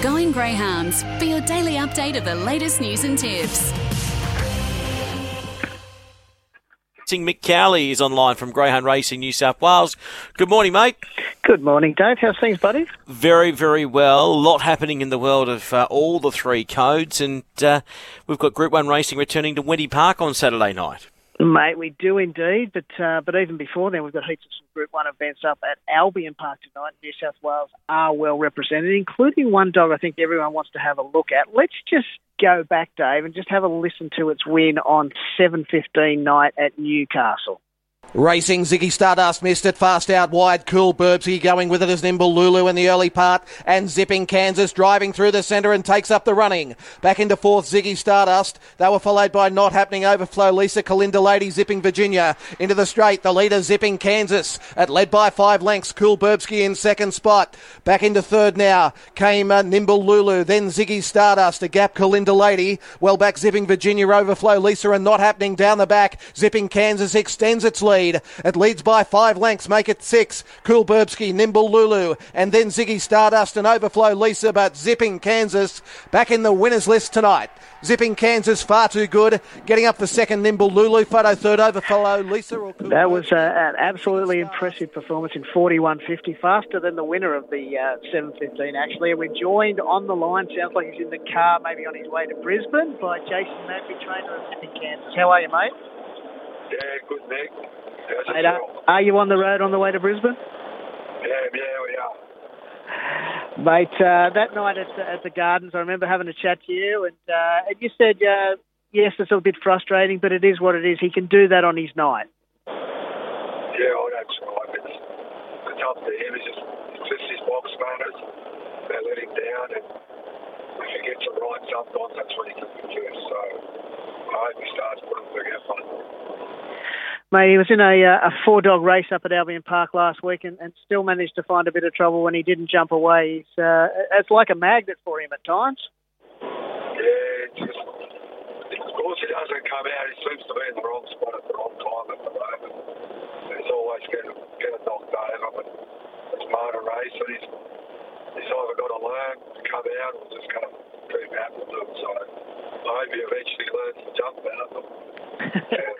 Going Greyhounds for your daily update of the latest news and tips. Mick Cowley is online from Greyhound Racing New South Wales. Good morning, mate. Good morning, Dave. How's things, buddy? Very, very well. A lot happening in the world of uh, all the three codes, and uh, we've got Group 1 racing returning to Wenty Park on Saturday night. Mate, we do indeed, but uh, but even before then, we've got heaps of some Group One events up at Albion Park tonight. New South Wales are well represented, including one dog I think everyone wants to have a look at. Let's just go back, Dave, and just have a listen to its win on seven fifteen night at Newcastle. Racing, Ziggy Stardust missed it, fast out wide, cool Burbsy going with it as Nimble Lulu in the early part, and zipping Kansas driving through the centre and takes up the running. Back into fourth, Ziggy Stardust. They were followed by Not Happening Overflow, Lisa Kalinda Lady zipping Virginia. Into the straight, the leader zipping Kansas, at led by five lengths, Cool Burbsky in second spot. Back into third now, came uh, Nimble Lulu, then Ziggy Stardust, a gap Kalinda Lady, well back zipping Virginia Overflow, Lisa and Not Happening down the back, zipping Kansas extends its lead lead. It leads by five lengths, make it six. Cool Burbsky, Nimble Lulu, and then Ziggy Stardust and Overflow Lisa, but zipping Kansas back in the winners list tonight. Zipping Kansas far too good. Getting up for second, Nimble Lulu. Photo third, Overflow Lisa. Or cool that was uh, an absolutely impressive performance in 41.50, faster than the winner of the uh, 7.15 actually. And we're joined on the line, sounds like he's in the car, maybe on his way to Brisbane, by Jason Magri, trainer of Zipping Kansas. How are you, mate? Yeah, good, Mick. Mate, are, are you on the road on the way to Brisbane? Yeah, yeah, we are. Mate, uh, that night at, at the Gardens, I remember having a chat to you, and, uh, and you said, uh, yes, it's a bit frustrating, but it is what it is. He can do that on his night. Yeah, well, that's right. It's, it's up to him. It's just, it's just his box manners. They let him down, and if he gets it right sometimes, that's when he can produce. So I hope he starts putting the effort Mate, he was in a, uh, a four dog race up at Albion Park last week and, and still managed to find a bit of trouble when he didn't jump away. He's, uh, it's like a magnet for him at times. Yeah, just, of course he doesn't come out. He seems to be in the wrong spot at the wrong time at the moment. He's always getting, getting knocked over, but it's part of race. And he's, he's either got to learn to come out or just going to keep happening to him. So I hope he eventually learns to jump better. yeah,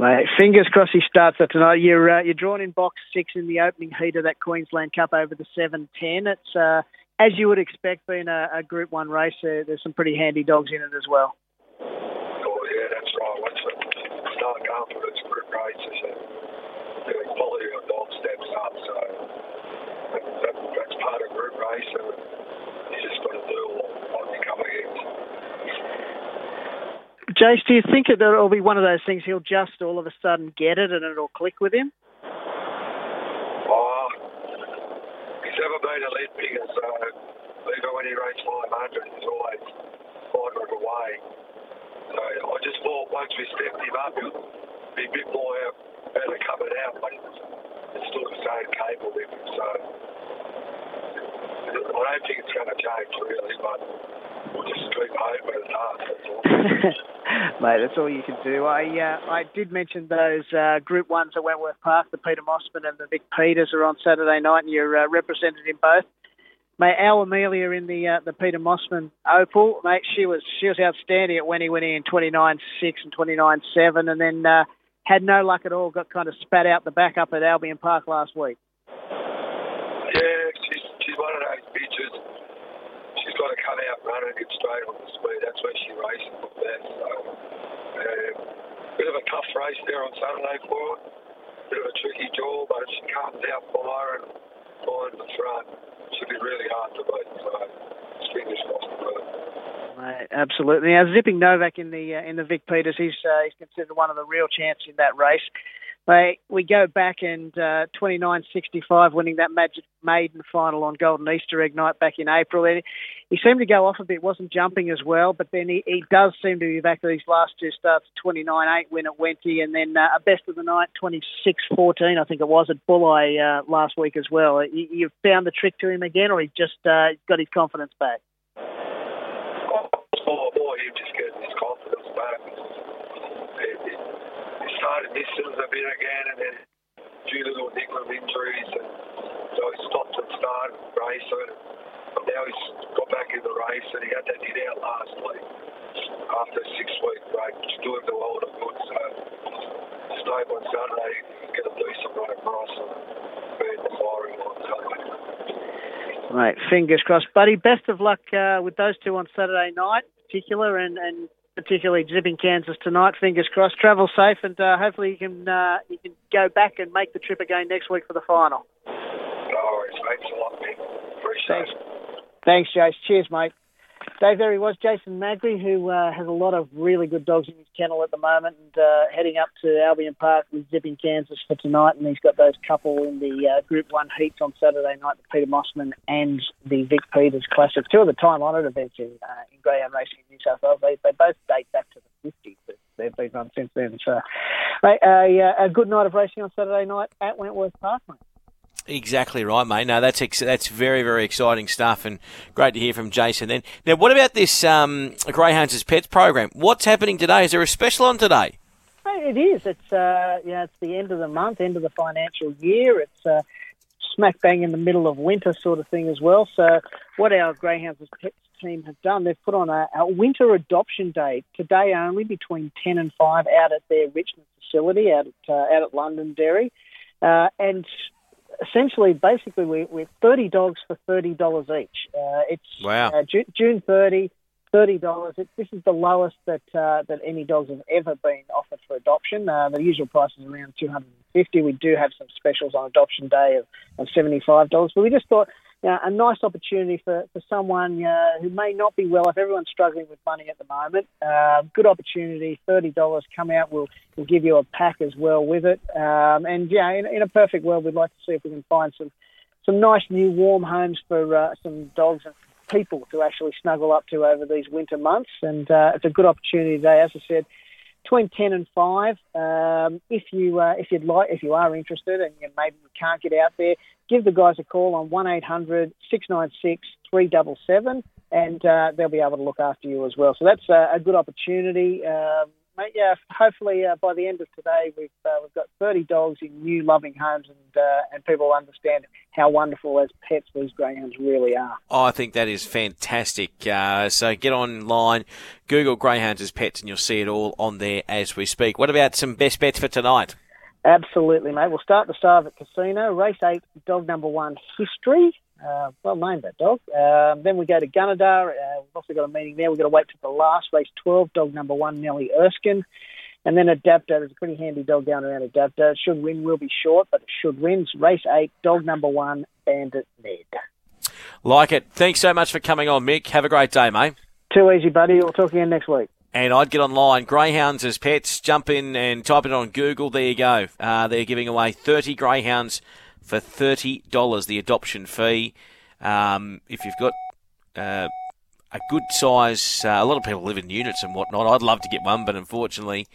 Mate, fingers crossed he starts that tonight. You're uh, you're drawn in box six in the opening heat of that Queensland Cup over the seven ten. It's uh, as you would expect, being a, a Group One race. Uh, there's some pretty handy dogs in it as well. Oh yeah, that's right. Once it start going for its group races, the quality of dog steps up. So that, that, that's part of group race, and you just got to do what you come against. Jace, do you think that it'll be one of those things he'll just all of a sudden get it and it'll click with him? Oh, he's never been a lead figure, so even when he raced 500, he's always 500 away. So I just thought once we stepped him up, he'll be a bit more better coming out, but it's still the same cable with him. So I don't think it's going to change really, but Mate, that's all you can do. I uh, I did mention those uh, Group Ones at Wentworth Park. The Peter Mosman and the Vic Peters are on Saturday night, and you're uh, represented in both. Mate, our Amelia in the uh, the Peter Mosman Opal, mate, she was she was outstanding at Wenny Winnie in 29.6 and 29.7, and then uh, had no luck at all. Got kind of spat out the back up at Albion Park last week. Yeah, she's she's one of those bitches. She's got to and straight on the speed. That's where she. So, um, bit of a tough race there on Saturday for her. Bit of a tricky draw, but if she comes out fire and finds the front, should be really hard to beat. So, fingers crossed for her. Absolutely. Now, zipping Novak in the uh, in the Vic Peters, he's uh, he's considered one of the real champs in that race. They, we go back and uh, 29.65 winning that magic maiden final on Golden Easter Egg night back in April. And he seemed to go off a bit, wasn't jumping as well, but then he, he does seem to be back to these last two starts 29.8 win at Wenty and then uh, a best of the night 26.14, I think it was, at Bulli uh, last week as well. You, you've found the trick to him again, or he's just uh, got his confidence back? Oh, boy, he just getting his confidence back started missing a bit again, and then due to little nickel injuries, and so he stopped and started racing. now he's got back in the race and he had that hit out last week after a six week break, which do the world of good. So stable on Saturday, he's going to do some right across and burn the firing on Saturday. Right, fingers crossed, buddy. Best of luck uh, with those two on Saturday night, in particular, and, and particularly zipping Kansas tonight. Fingers crossed. Travel safe, and uh, hopefully you can uh, you can go back and make the trip again next week for the final. No worries. Thanks a lot, mate. Appreciate Thanks. it. Thanks, Jace. Cheers, mate. Dave, there he was, Jason Magri, who uh, has a lot of really good dogs in his kennel at the moment, and uh, heading up to Albion Park with Zipping Kansas for tonight. And he's got those couple in the uh, Group One heats on Saturday night, the Peter Mosman and the Vic Peters Classic, two of the time-honoured events in, uh, in greyhound racing in New South Wales. They, they both date back to the 50s. but They've been run since then. So, mate, a, a good night of racing on Saturday night at Wentworth Park, mate. Exactly right, mate. No, that's ex- that's very very exciting stuff, and great to hear from Jason. Then, now, what about this um, Greyhounds as Pets program? What's happening today? Is there a special on today? It is. It's uh, it's the end of the month, end of the financial year. It's uh, smack bang in the middle of winter, sort of thing as well. So, what our Greyhounds as Pets team have done, they've put on a, a winter adoption day today only between ten and five out at their Richmond facility out at uh, out at Londonderry, uh, and essentially, basically, we, we're 30 dogs for $30 each. Uh, it's Wow. uh, Ju- June 30, $30. It, this is the lowest that uh, that any dogs have ever been offered for adoption. Uh, the usual price is around 250 We do have some specials on adoption day of, of $75, but we just thought you know, a nice opportunity for, for someone uh, who may not be well off. Everyone's struggling with money at the moment. Uh, good opportunity, $30. Come out, we'll, we'll give you a pack as well with it. Um, and, yeah, in, in a perfect world, we'd like to see if we can find some, some nice new warm homes for uh, some dogs and people to actually snuggle up to over these winter months. And uh, it's a good opportunity today, as I said, between ten and five. Um, if you uh, if you'd like, if you are interested, and you maybe you can't get out there, give the guys a call on one 696 377 and uh, they'll be able to look after you as well. So that's uh, a good opportunity. Um, mate, yeah, hopefully uh, by the end of today, we've uh, we've got 30 dogs in new loving homes, and uh, and people understand how wonderful as pets these greyhounds really are. Oh, I think that is fantastic. Uh, so get online, Google Greyhounds as Pets, and you'll see it all on there as we speak. What about some best bets for tonight? Absolutely, mate. We'll start the Starvett Casino. Race eight, dog number one, History. Uh, well named that dog. Um, then we go to Gunnedah. Uh, we've also got a meeting there. We've got to wait till the last race, 12, dog number one, Nellie Erskine. And then Dapto. There's a pretty handy dog down around Dapto. Should win, will be short, but it should win. Race eight, dog number one, Bandit Ned. Like it. Thanks so much for coming on, Mick. Have a great day, mate. Too easy, buddy. We'll talk again next week. And I'd get online, Greyhounds as Pets. Jump in and type it on Google. There you go. Uh, they're giving away 30 Greyhounds for $30, the adoption fee. Um, if you've got uh, a good size, uh, a lot of people live in units and whatnot. I'd love to get one, but unfortunately,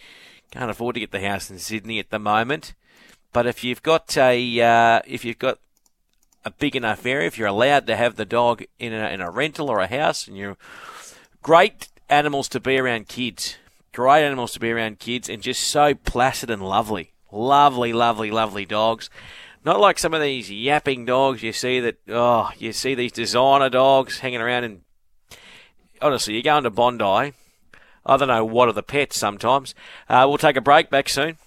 can't afford to get the house in Sydney at the moment. But if you've got a, uh, if you've got a big enough area, if you're allowed to have the dog in a, in a rental or a house, and you're great animals to be around kids, great animals to be around kids, and just so placid and lovely, lovely, lovely, lovely dogs. Not like some of these yapping dogs you see that, oh, you see these designer dogs hanging around and honestly, you're going to Bondi. I don't know what are the pets sometimes. Uh, we'll take a break. Back soon.